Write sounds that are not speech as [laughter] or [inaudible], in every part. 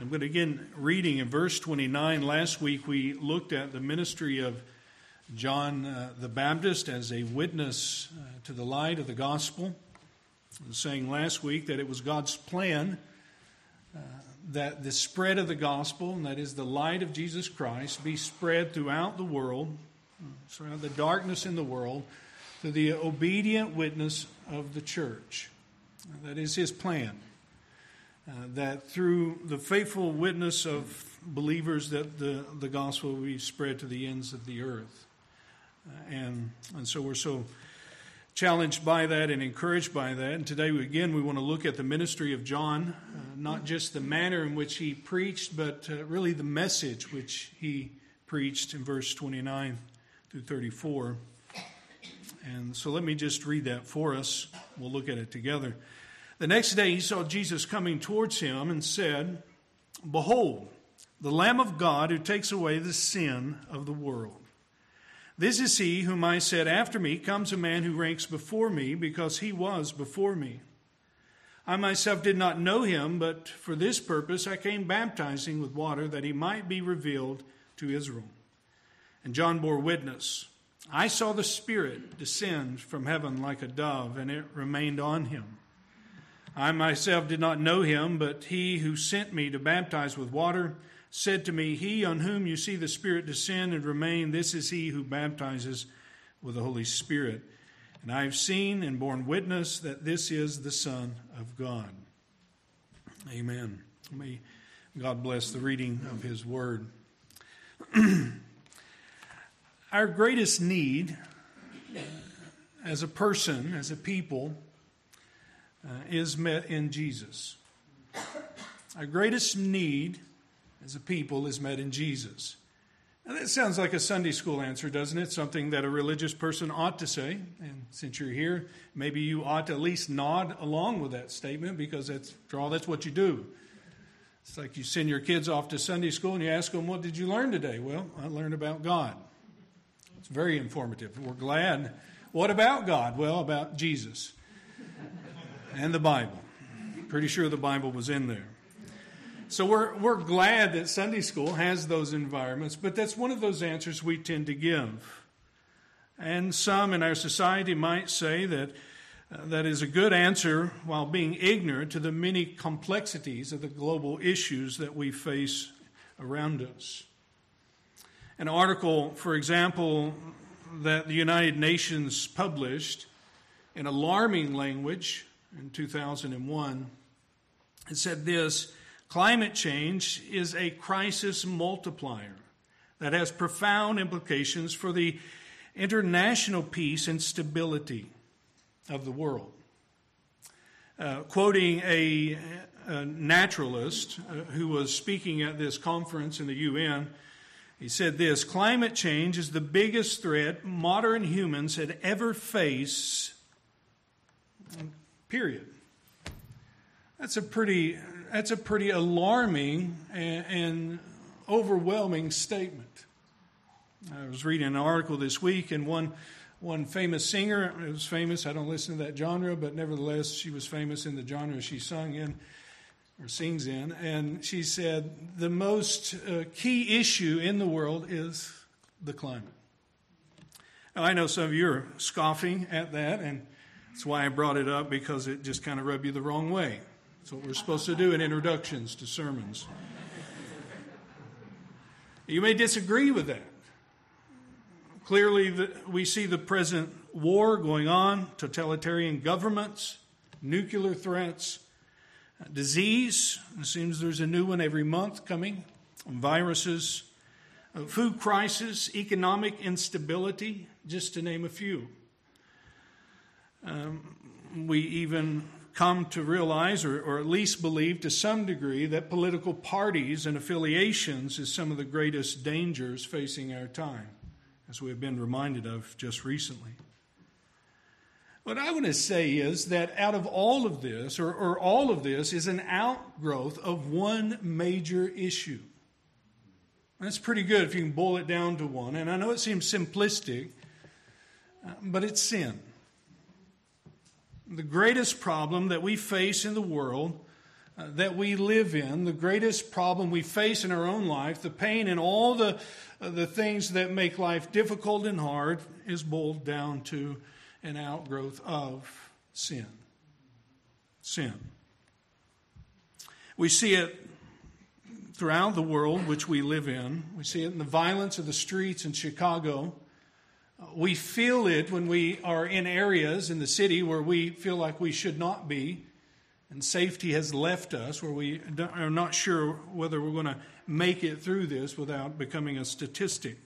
I'm going to begin reading in verse 29. Last week we looked at the ministry of John uh, the Baptist as a witness uh, to the light of the gospel. Saying last week that it was God's plan uh, that the spread of the gospel, and that is the light of Jesus Christ, be spread throughout the world, throughout the darkness in the world, through the obedient witness of the church. That is his plan. Uh, that through the faithful witness of believers that the, the gospel will be spread to the ends of the earth. Uh, and, and so we're so challenged by that and encouraged by that. And today, again, we want to look at the ministry of John, uh, not just the manner in which he preached, but uh, really the message which he preached in verse 29 through 34. And so let me just read that for us. We'll look at it together. The next day he saw Jesus coming towards him and said, Behold, the Lamb of God who takes away the sin of the world. This is he whom I said, After me comes a man who ranks before me, because he was before me. I myself did not know him, but for this purpose I came baptizing with water, that he might be revealed to Israel. And John bore witness. I saw the Spirit descend from heaven like a dove, and it remained on him. I myself did not know him, but he who sent me to baptize with water said to me, He on whom you see the Spirit descend and remain, this is he who baptizes with the Holy Spirit. And I have seen and borne witness that this is the Son of God. Amen. May God bless the reading of his word. [clears throat] Our greatest need as a person, as a people, uh, is met in Jesus. Our greatest need as a people is met in Jesus. Now, that sounds like a Sunday school answer, doesn't it? Something that a religious person ought to say. And since you're here, maybe you ought to at least nod along with that statement because that's, after all, that's what you do. It's like you send your kids off to Sunday school and you ask them, What did you learn today? Well, I learned about God. It's very informative. We're glad. What about God? Well, about Jesus and the Bible. Pretty sure the Bible was in there. So we're, we're glad that Sunday school has those environments, but that's one of those answers we tend to give. And some in our society might say that uh, that is a good answer while being ignorant to the many complexities of the global issues that we face around us. An article, for example, that the United Nations published in alarming language in 2001. It said this climate change is a crisis multiplier that has profound implications for the international peace and stability of the world. Uh, quoting a, a naturalist uh, who was speaking at this conference in the UN, he said this Climate change is the biggest threat modern humans had ever faced Period. That's a pretty, that's a pretty alarming and, and overwhelming statement. I was reading an article this week, and one, one famous singer, it was famous, I don't listen to that genre, but nevertheless, she was famous in the genre she sung in or sings in, and she said, The most uh, key issue in the world is the climate. Now, I know some of you are scoffing at that, and that's why I brought it up because it just kind of rubbed you the wrong way. That's what we're supposed to do in introductions to sermons. You may disagree with that. Clearly, the, we see the present war going on, totalitarian governments, nuclear threats, disease. It seems there's a new one every month coming, viruses, uh, food crisis, economic instability, just to name a few. Um, we even come to realize, or, or at least believe to some degree, that political parties and affiliations is some of the greatest dangers facing our time, as we have been reminded of just recently. What I want to say is that out of all of this, or, or all of this, is an outgrowth of one major issue. That's pretty good if you can boil it down to one. And I know it seems simplistic, uh, but it's sin the greatest problem that we face in the world uh, that we live in, the greatest problem we face in our own life, the pain and all the, uh, the things that make life difficult and hard, is boiled down to an outgrowth of sin. Sin. We see it throughout the world which we live in. We see it in the violence of the streets in Chicago. We feel it when we are in areas in the city where we feel like we should not be, and safety has left us, where we are not sure whether we're going to make it through this without becoming a statistic.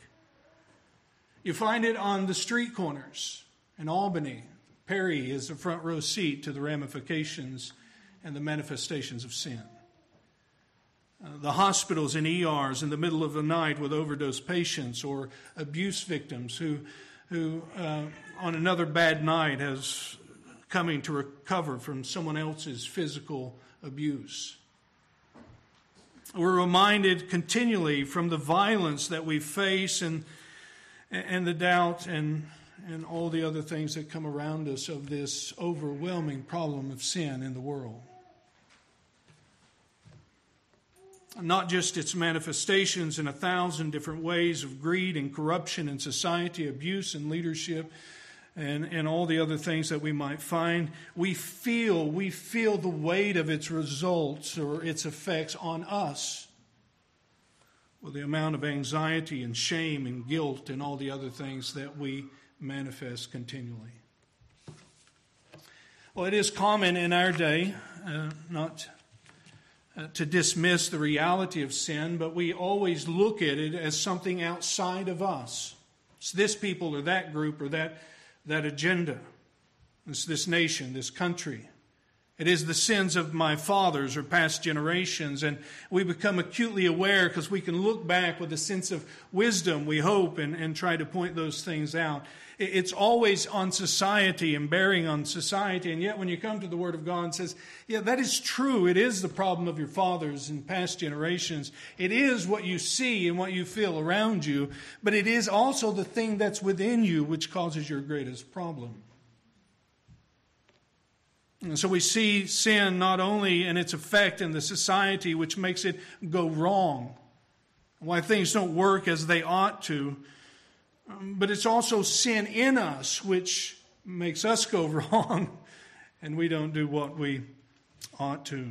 You find it on the street corners in Albany. Perry is a front row seat to the ramifications and the manifestations of sin. The hospitals and ERs in the middle of the night with overdose patients or abuse victims who, who uh, on another bad night has coming to recover from someone else's physical abuse. We're reminded continually from the violence that we face and, and the doubt and, and all the other things that come around us of this overwhelming problem of sin in the world. Not just its manifestations in a thousand different ways of greed and corruption in society, abuse and leadership, and, and all the other things that we might find. We feel, we feel the weight of its results or its effects on us with the amount of anxiety and shame and guilt and all the other things that we manifest continually. Well, it is common in our day, uh, not Uh, to dismiss the reality of sin, but we always look at it as something outside of us. It's this people or that group or that, that agenda. It's this nation, this country. It is the sins of my fathers or past generations. And we become acutely aware because we can look back with a sense of wisdom, we hope, and, and try to point those things out. It's always on society and bearing on society. And yet, when you come to the Word of God and says, yeah, that is true. It is the problem of your fathers and past generations. It is what you see and what you feel around you. But it is also the thing that's within you which causes your greatest problem. And so we see sin not only in its effect in the society, which makes it go wrong, why things don't work as they ought to, um, but it's also sin in us which makes us go [laughs] wrong and we don't do what we ought to.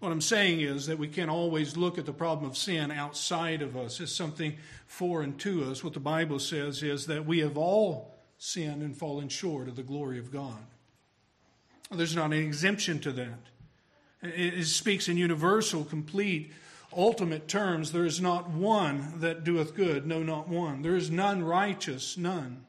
What I'm saying is that we can't always look at the problem of sin outside of us as something foreign to us. What the Bible says is that we have all sinned and fallen short of the glory of God. There's not an exemption to that. It speaks in universal, complete, ultimate terms, there is not one that doeth good, no, not one. There is none righteous, none.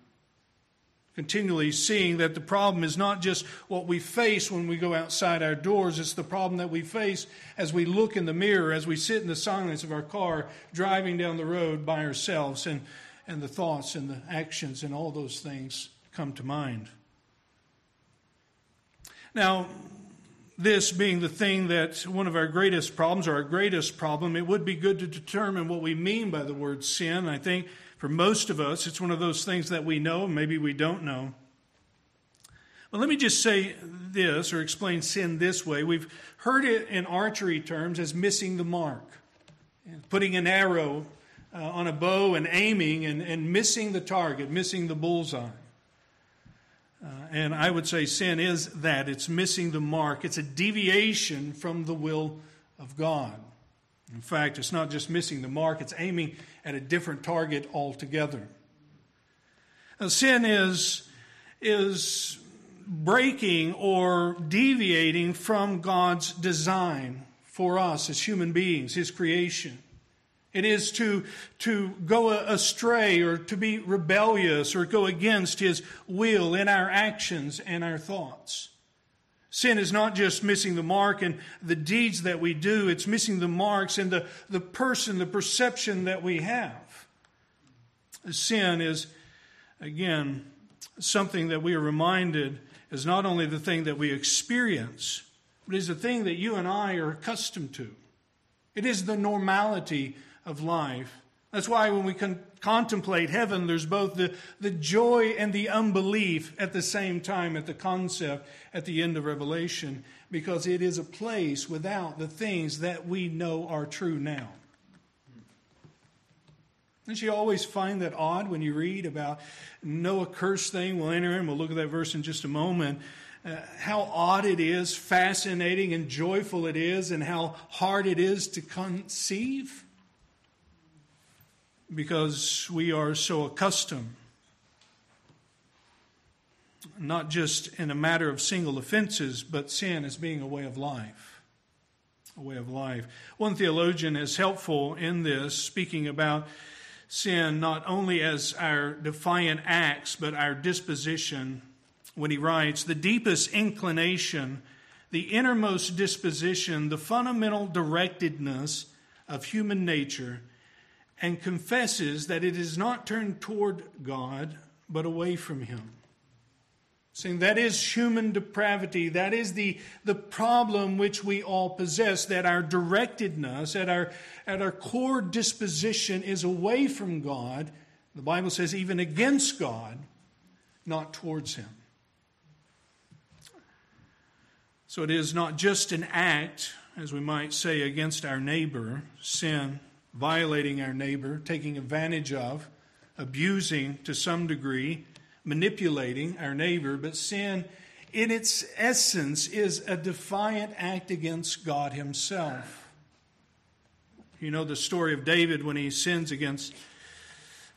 Continually seeing that the problem is not just what we face when we go outside our doors, it's the problem that we face as we look in the mirror, as we sit in the silence of our car, driving down the road by ourselves, and, and the thoughts and the actions and all those things come to mind. Now, this being the thing that one of our greatest problems, or our greatest problem, it would be good to determine what we mean by the word sin. I think for most of us, it's one of those things that we know, maybe we don't know. But let me just say this, or explain sin this way. We've heard it in archery terms as missing the mark, putting an arrow uh, on a bow and aiming and, and missing the target, missing the bullseye. Uh, and I would say sin is that it's missing the mark, it's a deviation from the will of God. In fact, it's not just missing the mark, it's aiming at a different target altogether. Now, sin is, is breaking or deviating from God's design for us as human beings, His creation. It is to, to go astray or to be rebellious or go against His will in our actions and our thoughts. Sin is not just missing the mark in the deeds that we do, it's missing the marks in the, the person, the perception that we have. Sin is, again, something that we are reminded is not only the thing that we experience, but is the thing that you and I are accustomed to. It is the normality of life That's why when we con- contemplate heaven, there's both the, the joy and the unbelief at the same time at the concept at the end of Revelation, because it is a place without the things that we know are true now. Don't you always find that odd when you read about no accursed thing will enter in? We'll look at that verse in just a moment. Uh, how odd it is, fascinating and joyful it is, and how hard it is to conceive because we are so accustomed, not just in a matter of single offenses, but sin as being a way of life. A way of life. One theologian is helpful in this, speaking about sin not only as our defiant acts, but our disposition, when he writes, The deepest inclination, the innermost disposition, the fundamental directedness of human nature and confesses that it is not turned toward God, but away from Him. Saying that is human depravity. That is the, the problem which we all possess, that our directedness, at our, at our core disposition is away from God. The Bible says even against God, not towards Him. So it is not just an act, as we might say, against our neighbor, sin, violating our neighbor, taking advantage of, abusing to some degree, manipulating our neighbor, but sin in its essence is a defiant act against God Himself. You know the story of David when he sins against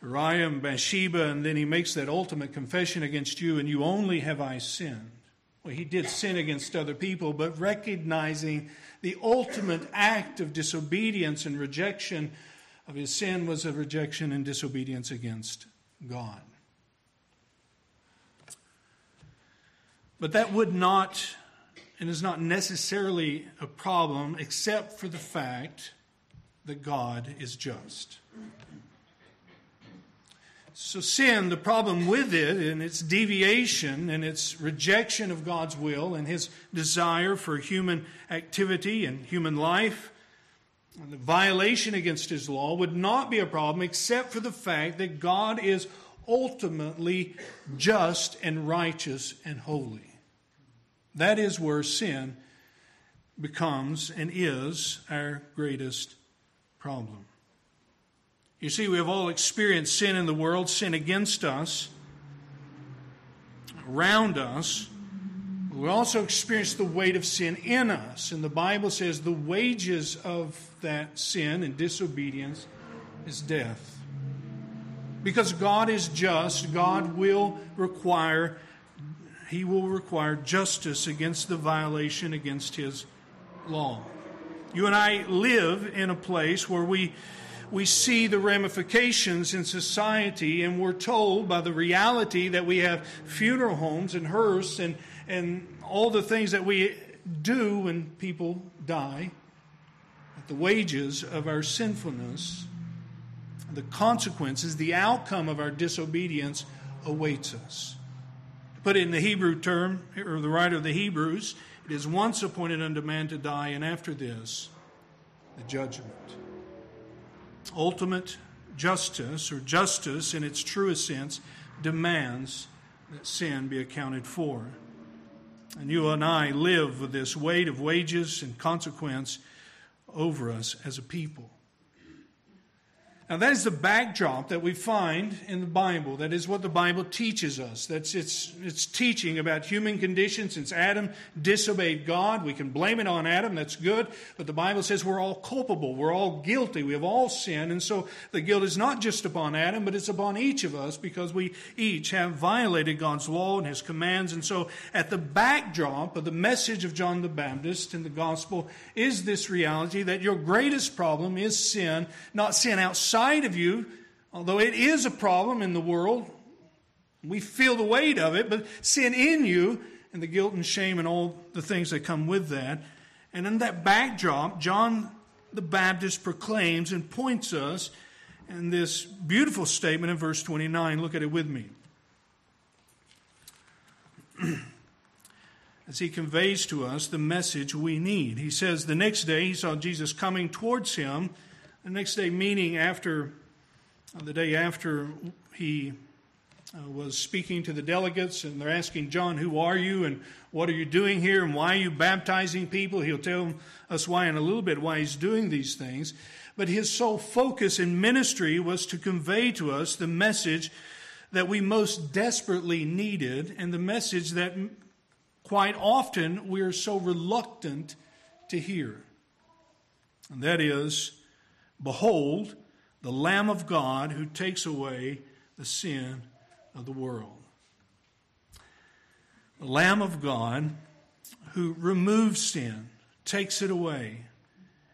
Uriah and Bathsheba, and then he makes that ultimate confession against you, and you only have I sinned. Well, he did sin against other people, but recognizing the ultimate act of disobedience and rejection of his sin was a rejection and disobedience against God. But that would not and is not necessarily a problem except for the fact that God is just. So, sin, the problem with it and its deviation and its rejection of God's will and his desire for human activity and human life, and the violation against his law would not be a problem except for the fact that God is ultimately just and righteous and holy. That is where sin becomes and is our greatest problem. You see, we have all experienced sin in the world, sin against us, around us. We also experience the weight of sin in us. And the Bible says the wages of that sin and disobedience is death. Because God is just, God will require he will require justice against the violation against his law. You and I live in a place where we we see the ramifications in society, and we're told by the reality that we have funeral homes and hearse and, and all the things that we do when people die, that the wages of our sinfulness, the consequences, the outcome of our disobedience awaits us. Put it in the Hebrew term, or the writer of the Hebrews, it is once appointed unto man to die, and after this, the judgment ultimate justice, or justice in its truest sense, demands that sin be accounted for. And you and I live with this weight of wages and consequence over us as a people. Now, that is the backdrop that we find in the Bible. That is what the Bible teaches us. That's its, its teaching about human condition since Adam disobeyed God. We can blame it on Adam, that's good. But the Bible says we're all culpable. We're all guilty. We have all sinned. And so the guilt is not just upon Adam, but it's upon each of us because we each have violated God's law and his commands. And so at the backdrop of the message of John the Baptist in the gospel is this reality that your greatest problem is sin, not sin outside outside of you, although it is a problem in the world, we feel the weight of it, but sin in you and the guilt and shame and all the things that come with that. And in that backdrop, John the Baptist proclaims and points us in this beautiful statement in verse 29. Look at it with me. [clears throat] As he conveys to us the message we need. He says, The next day he saw Jesus coming towards him the next day, meaning after the day after he uh, was speaking to the delegates, and they're asking John, Who are you, and what are you doing here, and why are you baptizing people? He'll tell us why in a little bit, why he's doing these things. But his sole focus in ministry was to convey to us the message that we most desperately needed, and the message that quite often we are so reluctant to hear. And that is, Behold, the Lamb of God who takes away the sin of the world. The Lamb of God who removes sin, takes it away.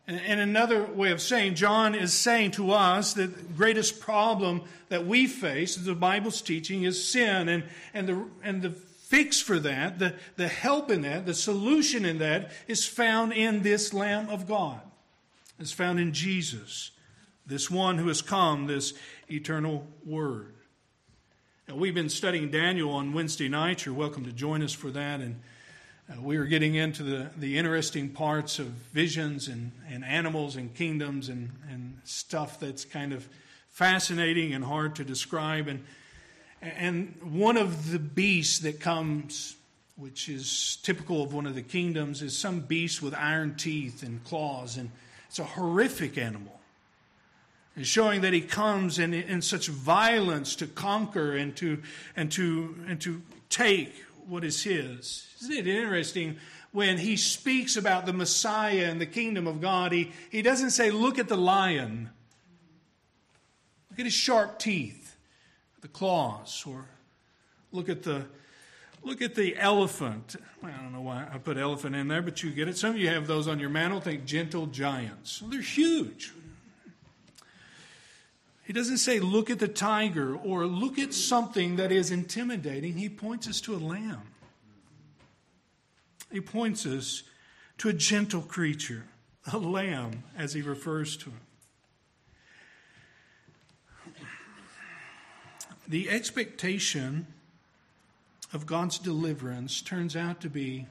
And, another way of saying, John is saying to us that the greatest problem that we face, the Bible's teaching, is sin. And, and, the, and the fix for that, the, the help in that, the solution in that, is found in this Lamb of God. It's found in Jesus, this one who has come, this eternal Word. Now, we've been studying Daniel on Wednesday nights. You're welcome to join us for that. And uh, we are getting into the, the interesting parts of visions and, and animals and kingdoms and, and stuff that's kind of fascinating and hard to describe. And, and one of the beasts that comes, which is typical of one of the kingdoms, is some beast with iron teeth and claws. And it's a horrific animal and showing that he comes in, in such violence to conquer and to, and, to, and to take what is his. Isn't it interesting when he speaks about the Messiah and the kingdom of God? He, he doesn't say, Look at the lion, look at his sharp teeth, the claws, or look at the Look at the elephant. I don't know why I put elephant in there, but you get it. Some of you have those on your mantle. Think gentle giants. They're huge. He doesn't say, look at the tiger or look at something that is intimidating. He points us to a lamb. He points us to a gentle creature, a lamb, as he refers to him. The expectation of God's deliverance turns out to be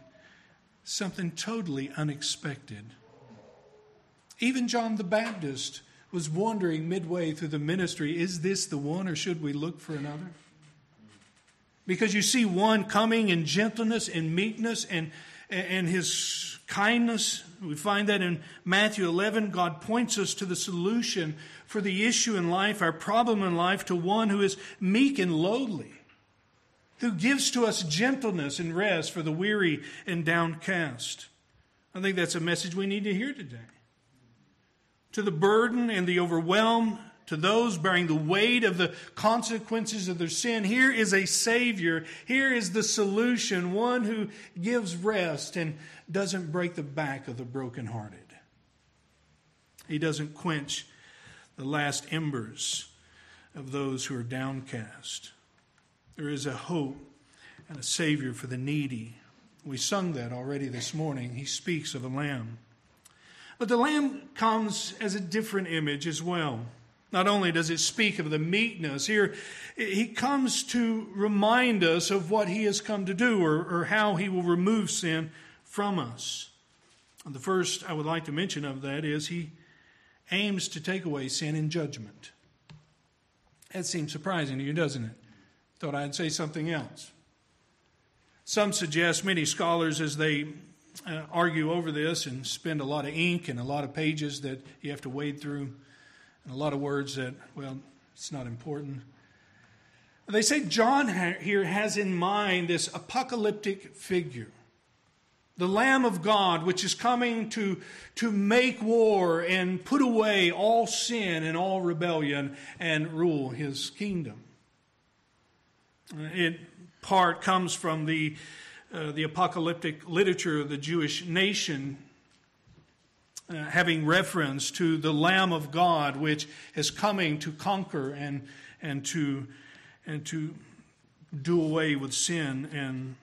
something totally unexpected. Even John the Baptist was wondering midway through the ministry is this the one or should we look for another? Because you see one coming in gentleness and meekness and, and his kindness. We find that in Matthew 11. God points us to the solution for the issue in life, our problem in life, to one who is meek and lowly, who gives to us gentleness and rest for the weary and downcast. I think that's a message we need to hear today to the burden and the overwhelm, to those bearing the weight of the consequences of their sin. Here is a Savior. Here is the solution, one who gives rest and doesn't break the back of the brokenhearted. He doesn't quench the last embers of those who are downcast. There is a hope and a Savior for the needy. We sung that already this morning. He speaks of a lamb. But the lamb comes as a different image as well. Not only does it speak of the meekness, here he comes to remind us of what he has come to do or, or how he will remove sin from us. And the first I would like to mention of that is he aims to take away sin in judgment. That seems surprising to you, doesn't it? Thought I'd say something else. Some suggest, many scholars, as they uh, argue over this and spend a lot of ink and a lot of pages that you have to wade through, and a lot of words that, well, it's not important. They say John here has in mind this apocalyptic figure, the Lamb of God, which is coming to, to make war and put away all sin and all rebellion and rule his kingdom. It part comes from the uh, the apocalyptic literature of the Jewish nation, uh, having reference to the Lamb of God, which is coming to conquer and, and, to, and to do away with sin and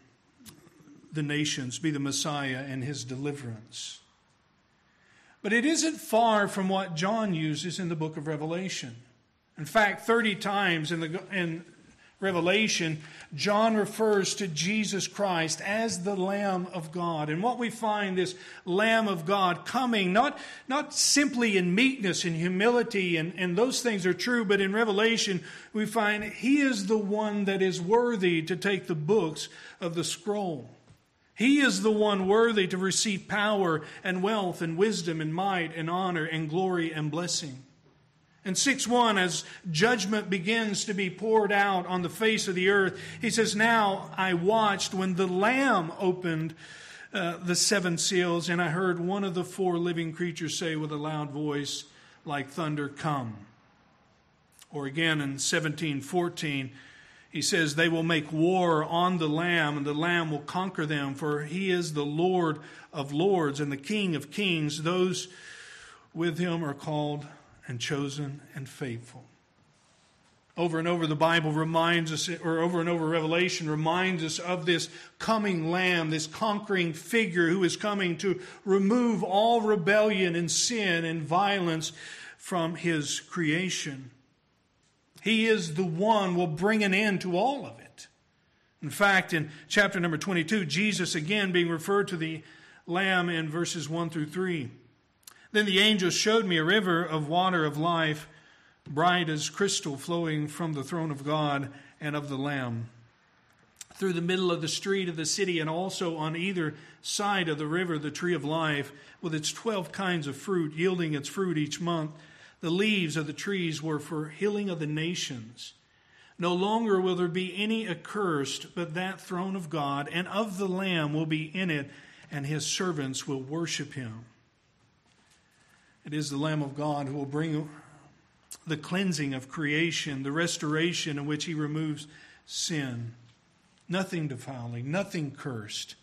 the nations, be the Messiah and his deliverance. But it isn't far from what John uses in the book of Revelation. In fact, 30 times in, the, in Revelation, John refers to Jesus Christ as the Lamb of God. And what we find this Lamb of God coming, not, not simply in meekness and humility, and, and those things are true, but in Revelation, we find he is the one that is worthy to take the books of the scroll. He is the one worthy to receive power and wealth and wisdom and might and honor and glory and blessing. In 6 1, as judgment begins to be poured out on the face of the earth, he says, Now I watched when the Lamb opened uh, the seven seals, and I heard one of the four living creatures say with a loud voice, like thunder, Come. Or again in 17 14, he says, They will make war on the Lamb, and the Lamb will conquer them, for he is the Lord of lords and the King of kings. Those with him are called and chosen and faithful. Over and over, the Bible reminds us, or over and over, Revelation reminds us of this coming Lamb, this conquering figure who is coming to remove all rebellion and sin and violence from his creation. He is the one will bring an end to all of it. In fact, in chapter number 22, Jesus again being referred to the Lamb in verses 1 through 3. Then the angel showed me a river of water of life, bright as crystal, flowing from the throne of God and of the Lamb. Through the middle of the street of the city, and also on either side of the river, the tree of life, with its twelve kinds of fruit, yielding its fruit each month. The leaves of the trees were for healing of the nations. No longer will there be any accursed, but that throne of God and of the Lamb will be in it, and his servants will worship him. It is the Lamb of God who will bring the cleansing of creation, the restoration in which he removes sin. Nothing defiling, nothing cursed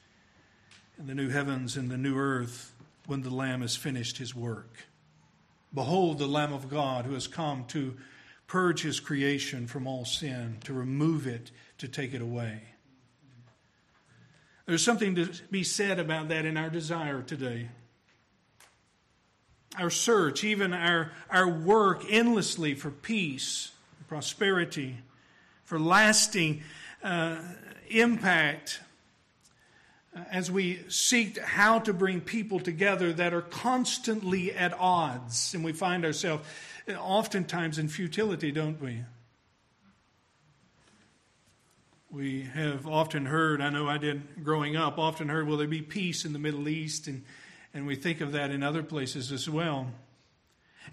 in the new heavens and the new earth when the Lamb has finished his work. Behold the Lamb of God who has come to purge his creation from all sin, to remove it, to take it away. There's something to be said about that in our desire today our search, even our, our work endlessly for peace, prosperity, for lasting uh, impact uh, as we seek how to bring people together that are constantly at odds. And we find ourselves uh, oftentimes in futility, don't we? We have often heard, I know I did growing up, often heard, will there be peace in the Middle East? And and we think of that in other places as well.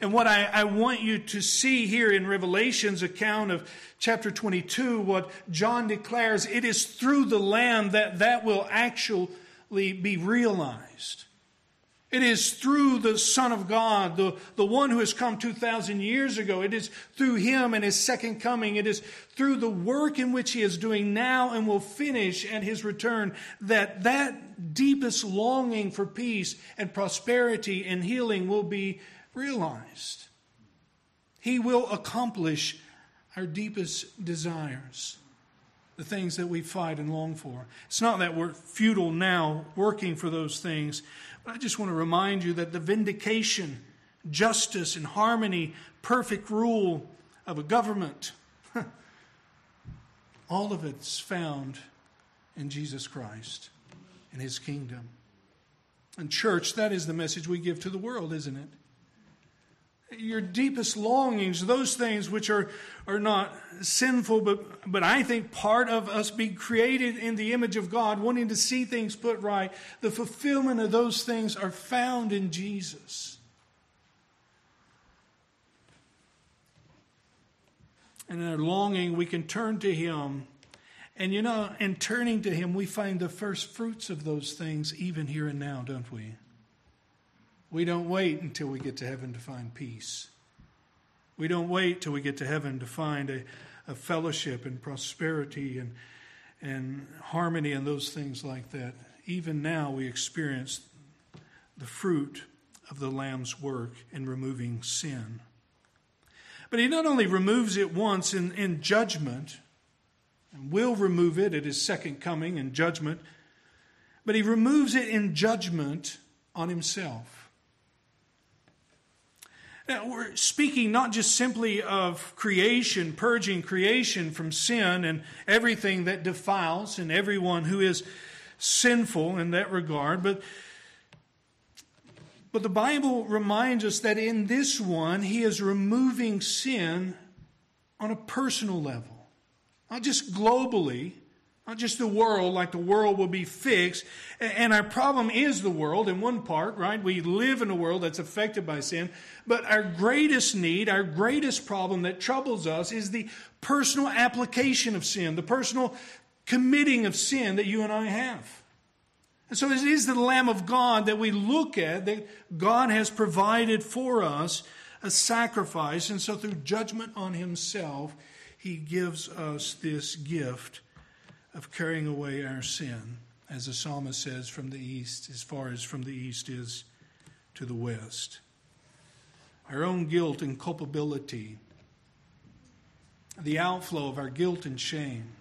And what I, I, want you to see here in Revelation's account of chapter 22, what John declares, it is through the Lamb that that will actually be realized. It is through the Son of God, the, the one who has come 2,000 years ago. It is through him and his second coming. It is through the work in which he is doing now and will finish at his return that that deepest longing for peace and prosperity and healing will be realized. He will accomplish our deepest desires, the things that we fight and long for. It's not that we're futile now working for those things but I just want to remind you that the vindication, justice, and harmony, perfect rule of a government, [laughs] all of it's found in Jesus Christ and his kingdom. And, church, that is the message we give to the world, isn't it? Your deepest longings, those things which are, are not sinful, but, but I think part of us being created in the image of God, wanting to see things put right, the fulfillment of those things are found in Jesus. And in our longing, we can turn to Him. And you know, in turning to Him, we find the first fruits of those things even here and now, don't we? We don't wait until we get to heaven to find peace. We don't wait till we get to heaven to find a, a fellowship and prosperity and, and harmony and those things like that. Even now, we experience the fruit of the Lamb's work in removing sin. But he not only removes it once in, in judgment, and will remove it at his second coming in judgment, but he removes it in judgment on himself. We're speaking not just simply of creation, purging creation from sin and everything that defiles and everyone who is sinful in that regard, but but the Bible reminds us that in this one, he is removing sin on a personal level, not just globally, not just the world, like the world will be fixed. And our problem is the world in one part, right? We live in a world that's affected by sin. But our greatest need, our greatest problem that troubles us is the personal application of sin, the personal committing of sin that you and I have. And so it is the Lamb of God that we look at, that God has provided for us a sacrifice. And so through judgment on himself, he gives us this gift of carrying away our sin, as the psalmist says, from the east, as far as from the east is to the west. Our own guilt and culpability, the outflow of our guilt and shame,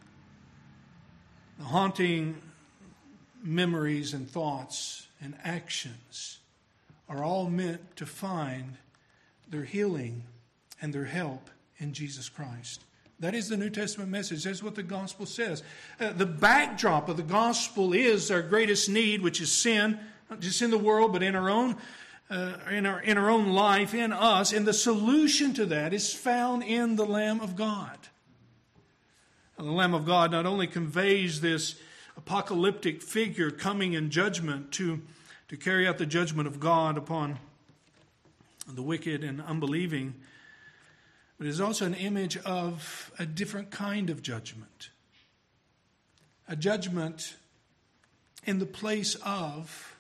the haunting memories and thoughts and actions are all meant to find their healing and their help in Jesus Christ. That is the New Testament message. That's what the gospel says. Uh, the backdrop of the gospel is our greatest need, which is sin, not just in the world, but in our own. Uh, in our in our own life, in us, and the solution to that is found in the Lamb of God. And the Lamb of God not only conveys this apocalyptic figure coming in judgment to, to carry out the judgment of God upon the wicked and unbelieving, but it is also an image of a different kind of judgment. A judgment in the place of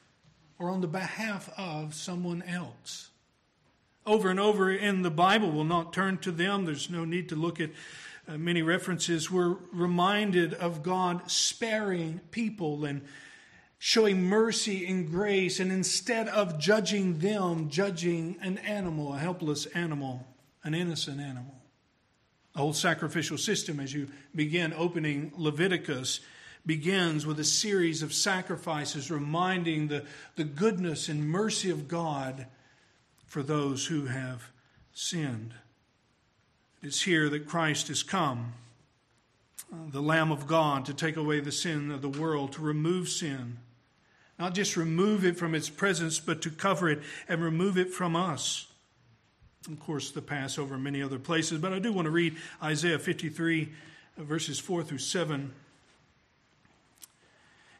or on the behalf of someone else. Over and over in the Bible, we'll not turn to them. There's no need to look at uh, many references. We're reminded of God sparing people and showing mercy and grace, and instead of judging them, judging an animal, a helpless animal an innocent animal. The whole sacrificial system, as you begin opening Leviticus, begins with a series of sacrifices reminding the, the goodness and mercy of God for those who have sinned. It's here that Christ has come, the Lamb of God, to take away the sin of the world, to remove sin. Not just remove it from its presence, but to cover it and remove it from us. Of course, the Passover and many other places, but I do want to read Isaiah 53, verses 4 through 7.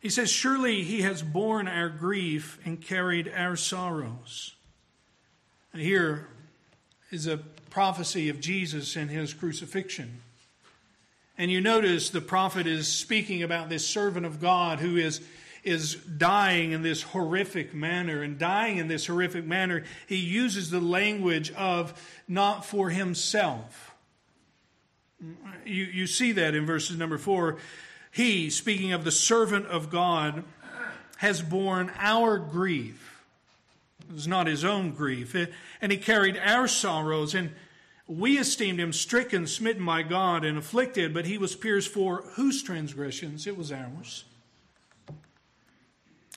He says, Surely he has borne our grief and carried our sorrows. And here is a prophecy of Jesus and his crucifixion. And you notice the prophet is speaking about this servant of God who is is dying in this horrific manner. And dying in this horrific manner, he uses the language of not for himself. You, you see that in verses number four. He, speaking of the servant of God, has borne our grief. It was not his own grief. And he carried our sorrows. And we esteemed him stricken, smitten by God, and afflicted, but he was pierced for whose transgressions? It was ours.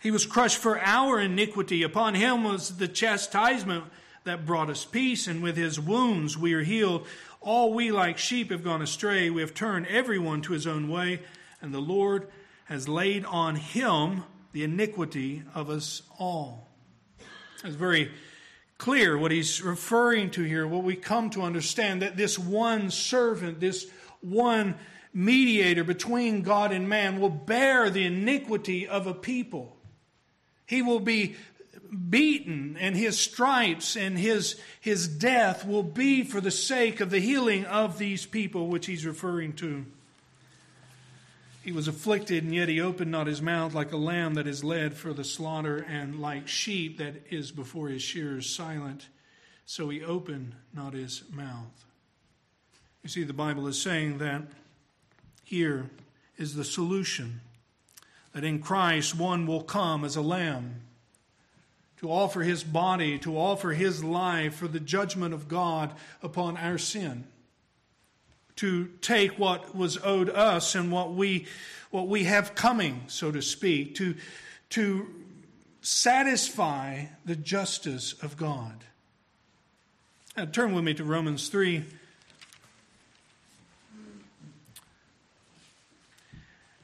He was crushed for our iniquity. Upon him was the chastisement that brought us peace, and with his wounds we are healed. All we like sheep have gone astray. We have turned everyone to his own way, and the Lord has laid on him the iniquity of us all. It's very clear what he's referring to here, what we come to understand that this one servant, this one mediator between God and man, will bear the iniquity of a people. He will be beaten, and his stripes and his, his death will be for the sake of the healing of these people, which he's referring to. He was afflicted, and yet he opened not his mouth like a lamb that is led for the slaughter, and like sheep that is before his shearers silent. So he opened not his mouth. You see, the Bible is saying that here is the solution that in Christ one will come as a lamb to offer his body, to offer his life for the judgment of God upon our sin, to take what was owed us and what we, what we have coming, so to speak, to, to satisfy the justice of God. Now, turn with me to Romans 3.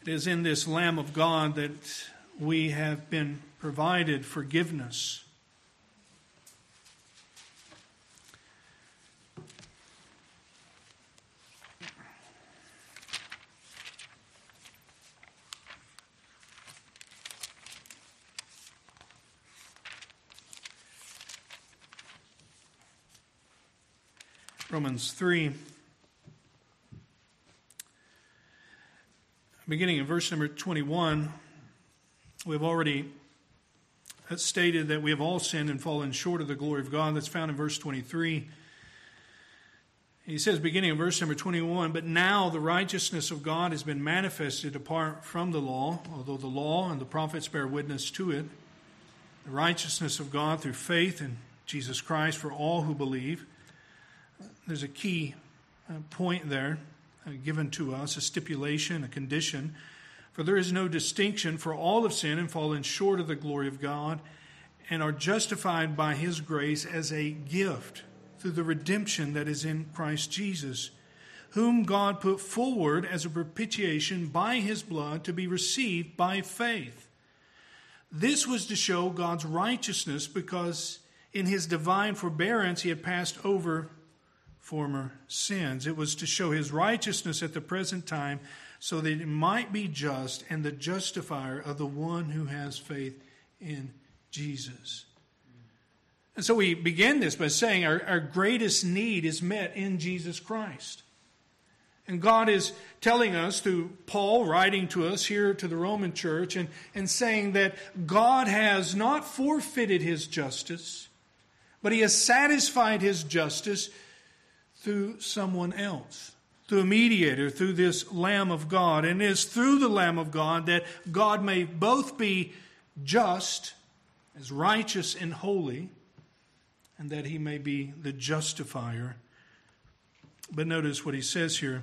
Is in this Lamb of God that we have been provided forgiveness. Romans 3, beginning in verse number 21, we've already stated that we have all sinned and fallen short of the glory of God. That's found in verse 23. He says, beginning in verse number 21, but now the righteousness of God has been manifested apart from the law, although the law and the prophets bear witness to it. The righteousness of God through faith in Jesus Christ for all who believe there's a key uh, point there Uh, given to us, a stipulation, a condition. For there is no distinction, for all have sinned and fallen short of the glory of God, and are justified by his grace as a gift through the redemption that is in Christ Jesus, whom God put forward as a propitiation by his blood to be received by faith. This was to show God's righteousness because in his divine forbearance he had passed over former sins. It was to show his righteousness at the present time so that it might be just and the justifier of the one who has faith in Jesus. And so we begin this by saying our, our greatest need is met in Jesus Christ. And God is telling us through Paul writing to us here to the Roman church and, and saying that God has not forfeited his justice, but he has satisfied his justice through someone else, through a mediator, through this Lamb of God. And it is through the Lamb of God that God may both be just, as righteous and holy, and that he may be the justifier. But notice what he says here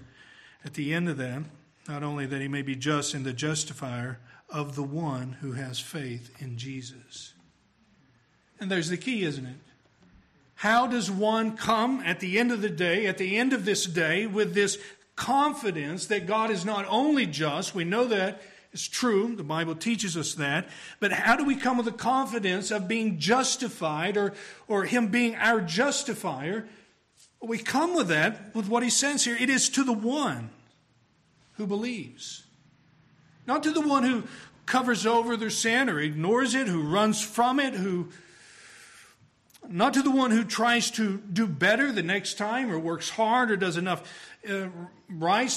at the end of that not only that he may be just and the justifier of the one who has faith in Jesus. And there's the key, isn't it? How does one come at the end of the day, at the end of this day, with this confidence that God is not only just, we know that. Is true, the Bible teaches us that, but how do we come with the confidence of being justified or, or Him being our justifier? We come with that with what He says here. It is to the one who believes, not to the one who covers over their sin or ignores it, who runs from it, who not to the one who tries to do better the next time or works hard or does enough uh,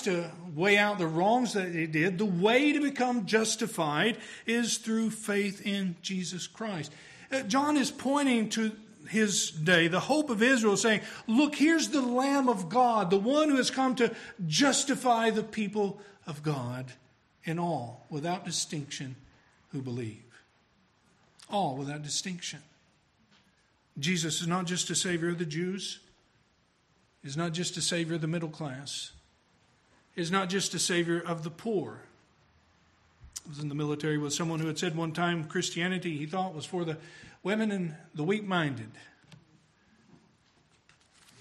to weigh out the wrongs that he did. The way to become justified is through faith in Jesus Christ. Uh, John is pointing to his day, the hope of Israel, saying, Look, here's the Lamb of God, the one who has come to justify the people of God in all, without distinction, who believe. All without distinction. Jesus is not just a Savior of the Jews, He's not just a Savior of the middle class, He's not just a Savior of the poor. I was in the military with someone who had said one time Christianity he thought was for the women and the weak minded.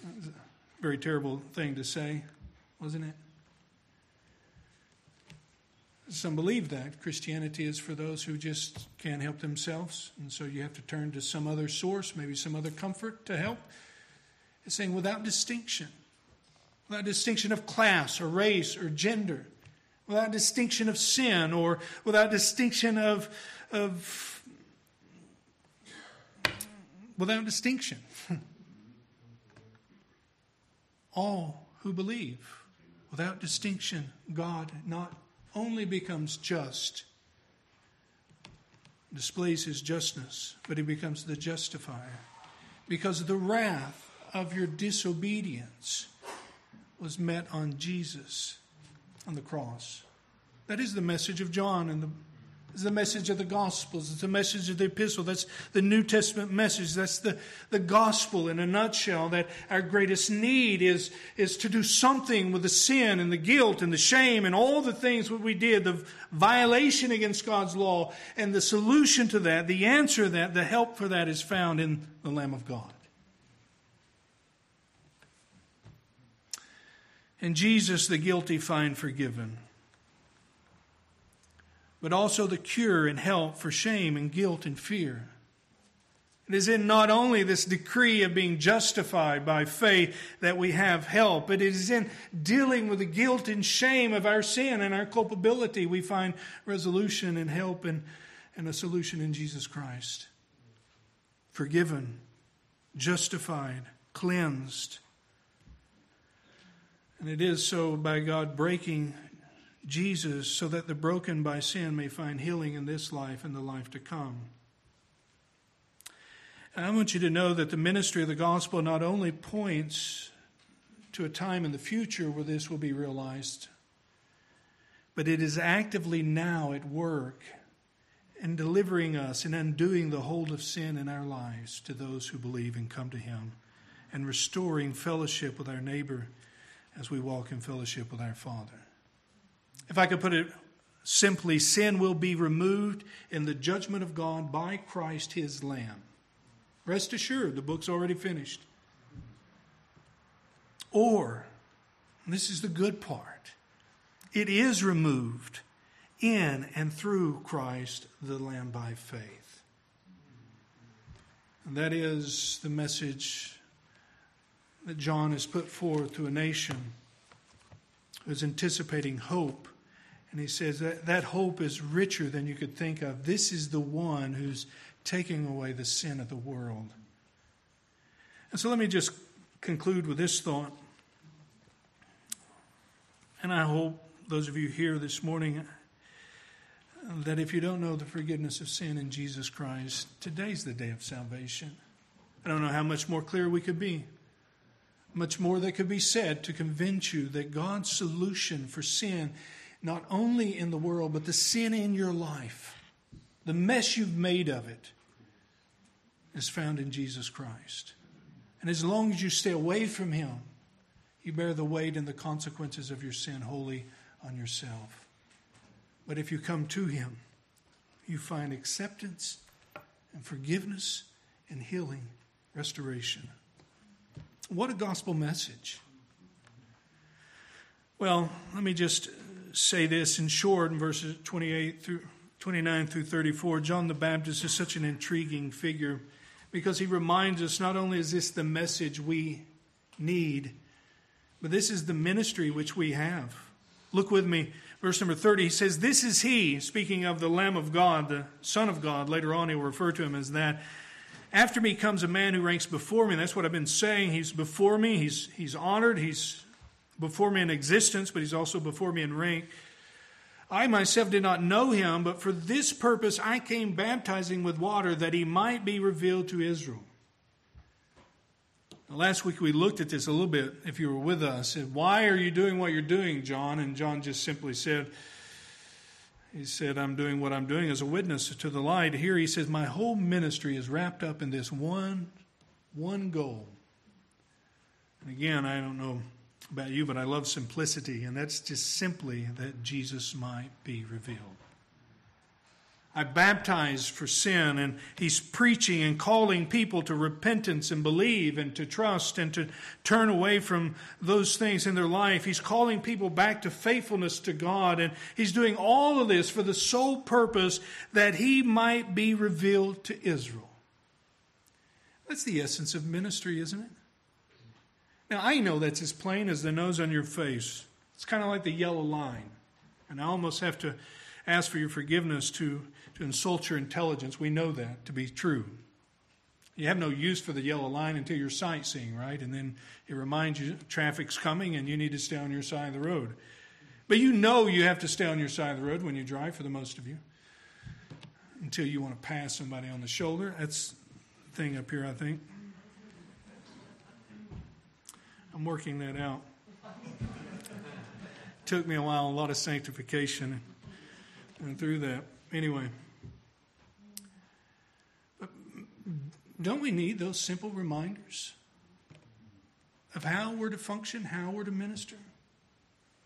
That was a very terrible thing to say, wasn't it? Some believe that Christianity is for those who just can't help themselves, and so you have to turn to some other source, maybe some other comfort to help. It's saying without distinction, without distinction of class or race or gender, without distinction of sin or without distinction of, of without distinction. [laughs] All who believe, without distinction, God not only becomes just, displays his justness, but he becomes the justifier. Because the wrath of your disobedience was met on Jesus on the cross. That is the message of John and the is the message of the Gospels. It's the message of the epistle. That's the New Testament message. That's the, the gospel in a nutshell that our greatest need is, is to do something with the sin and the guilt and the shame and all the things that we did, the violation against God's law. And the solution to that, the answer to that, the help for that is found in the Lamb of God. And Jesus, the guilty, find forgiven but also the cure and help for shame and guilt and fear. It is in not only this decree of being justified by faith that we have help, but it is in dealing with the guilt and shame of our sin and our culpability we find resolution and help and, and a solution in Jesus Christ. Forgiven, justified, cleansed. And it is so by God breaking Jesus so that the broken by sin may find healing in this life and the life to come. I want you to know that the ministry of the gospel not only points to a time in the future where this will be realized, but it is actively now at work in delivering us and undoing the hold of sin in our lives to those who believe and come to Him, and restoring fellowship with our neighbor as we walk in fellowship with our Father. If I could put it simply, sin will be removed in the judgment of God by Christ, His Lamb. Rest assured, the book's already finished. Or, this is the good part, it is removed in and through Christ, the Lamb by faith. And that is the message that John has put forth to a nation who is anticipating hope. And he says that that hope is richer than you could think of. This is the one who's taking away the sin of the world. And so let me just conclude with this thought. And I hope those of you here this morning that if you don't know the forgiveness of sin in Jesus Christ, today's the day of salvation. I don't know how much more clear we could be. Much more that could be said to convince you that God's solution for sin, not only in the world, but the sin in your life, the mess you've made of it, is found in Jesus Christ. And as long as you stay away from Him, you bear the weight and the consequences of your sin wholly on yourself. But if you come to Him, you find acceptance and forgiveness and healing, restoration. What a gospel message. Well, let me just say this in short in verses 28 through 29 through 34. John the Baptist is such an intriguing figure because he reminds us not only is this the message we need, but this is the ministry which we have. Look with me, verse number 30. He says, This is he, speaking of the Lamb of God, the Son of God. Later on, he will refer to him as that. After me comes a man who ranks before me. That's what I've been saying. He's before me, he's, he's honored, he's before me in existence, but he's also before me in rank. I myself did not know him, but for this purpose I came baptizing with water that he might be revealed to Israel. Now, last week we looked at this a little bit, if you were with us. Why are you doing what you're doing, John? And John just simply said, he said, I'm doing what I'm doing as a witness to the light. Here he says, My whole ministry is wrapped up in this one, one goal. And again, I don't know about you, but I love simplicity, and that's just simply that Jesus might be revealed. I baptize for sin, and he's preaching and calling people to repentance and believe and to trust and to turn away from those things in their life. He's calling people back to faithfulness to God, and he's doing all of this for the sole purpose that he might be revealed to Israel. That's the essence of ministry, isn't it? Now, I know that's as plain as the nose on your face. It's kind of like the yellow line. And I almost have to ask for your forgiveness to, to insult your intelligence. We know that to be true. You have no use for the yellow line until you're sightseeing, right? And then it reminds you traffic's coming and you need to stay on your side of the road. But you know you have to stay on your side of the road when you drive, for the most of you, until you want to pass somebody on the shoulder. That's the thing up here, I think. I'm working that out. Took me a while, a lot of sanctification, and through that. Anyway, but don't we need those simple reminders of how we're to function, how we're to minister?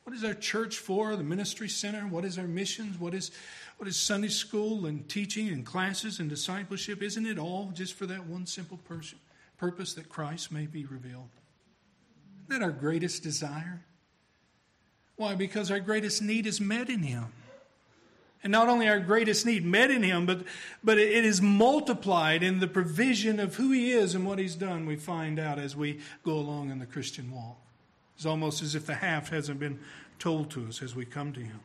What is our church for? The ministry center? What is our missions? What is what is Sunday school and teaching and classes and discipleship? Isn't it all just for that one simple purpose that Christ may be revealed? Isn't that our greatest desire? Why? Because our greatest need is met in Him. And not only our greatest need met in Him, but, but it is multiplied in the provision of who He is and what He's done, we find out as we go along in the Christian walk. It's almost as if the half hasn't been told to us as we come to Him.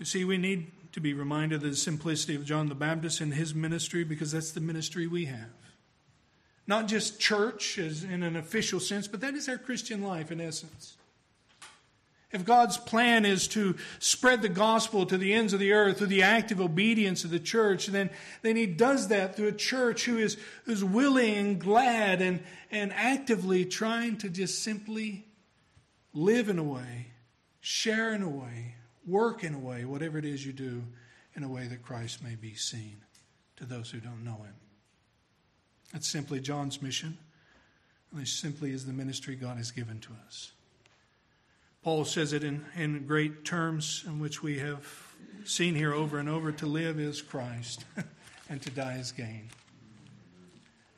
You see, we need to be reminded of the simplicity of John the Baptist and his ministry because that's the ministry we have. Not just church as in an official sense, but that is our Christian life in essence. If God's plan is to spread the gospel to the ends of the earth through the active obedience of the church, then, then He does that through a church who is, who's willing and glad and, and actively trying to just simply live in a way, share in a way, work in a way, whatever it is you do, in a way that Christ may be seen to those who don't know Him. That's simply John's mission, and this simply is the ministry God has given to us. Paul says it in, in great terms in which we have seen here over and over to live is Christ, [laughs] and to die is gain.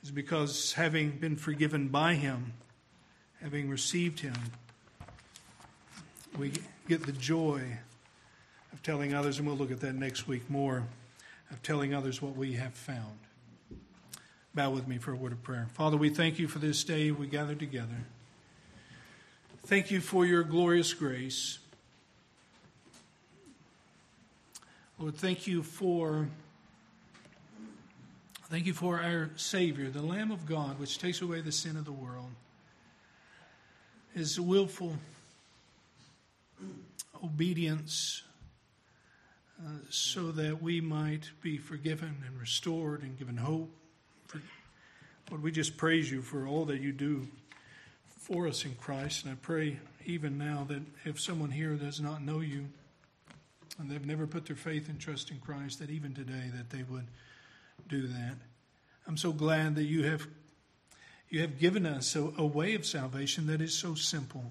It's because having been forgiven by Him, having received Him, we get the joy of telling others, and we'll look at that next week more, of telling others what we have found. Bow with me for a word of prayer. Father, we thank you for this day we gather together. Thank you for your glorious grace. Lord, thank you for thank you for our Savior, the Lamb of God, which takes away the sin of the world. His willful obedience uh, so that we might be forgiven and restored and given hope. Lord, we just praise you for all that you do for us in Christ. And I pray even now that if someone here does not know you and they've never put their faith and trust in Christ, that even today that they would do that. I'm so glad that you have you have given us a, a way of salvation that is so simple.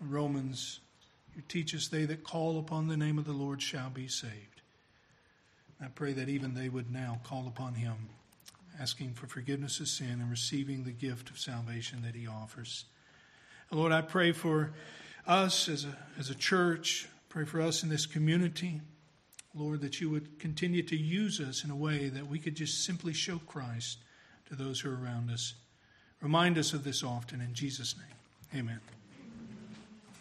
Romans, you teach us they that call upon the name of the Lord shall be saved. I pray that even they would now call upon him asking for forgiveness of sin and receiving the gift of salvation that He offers. And Lord, I pray for us as a, as a church, pray for us in this community. Lord, that you would continue to use us in a way that we could just simply show Christ to those who are around us. Remind us of this often in Jesus' name. Amen.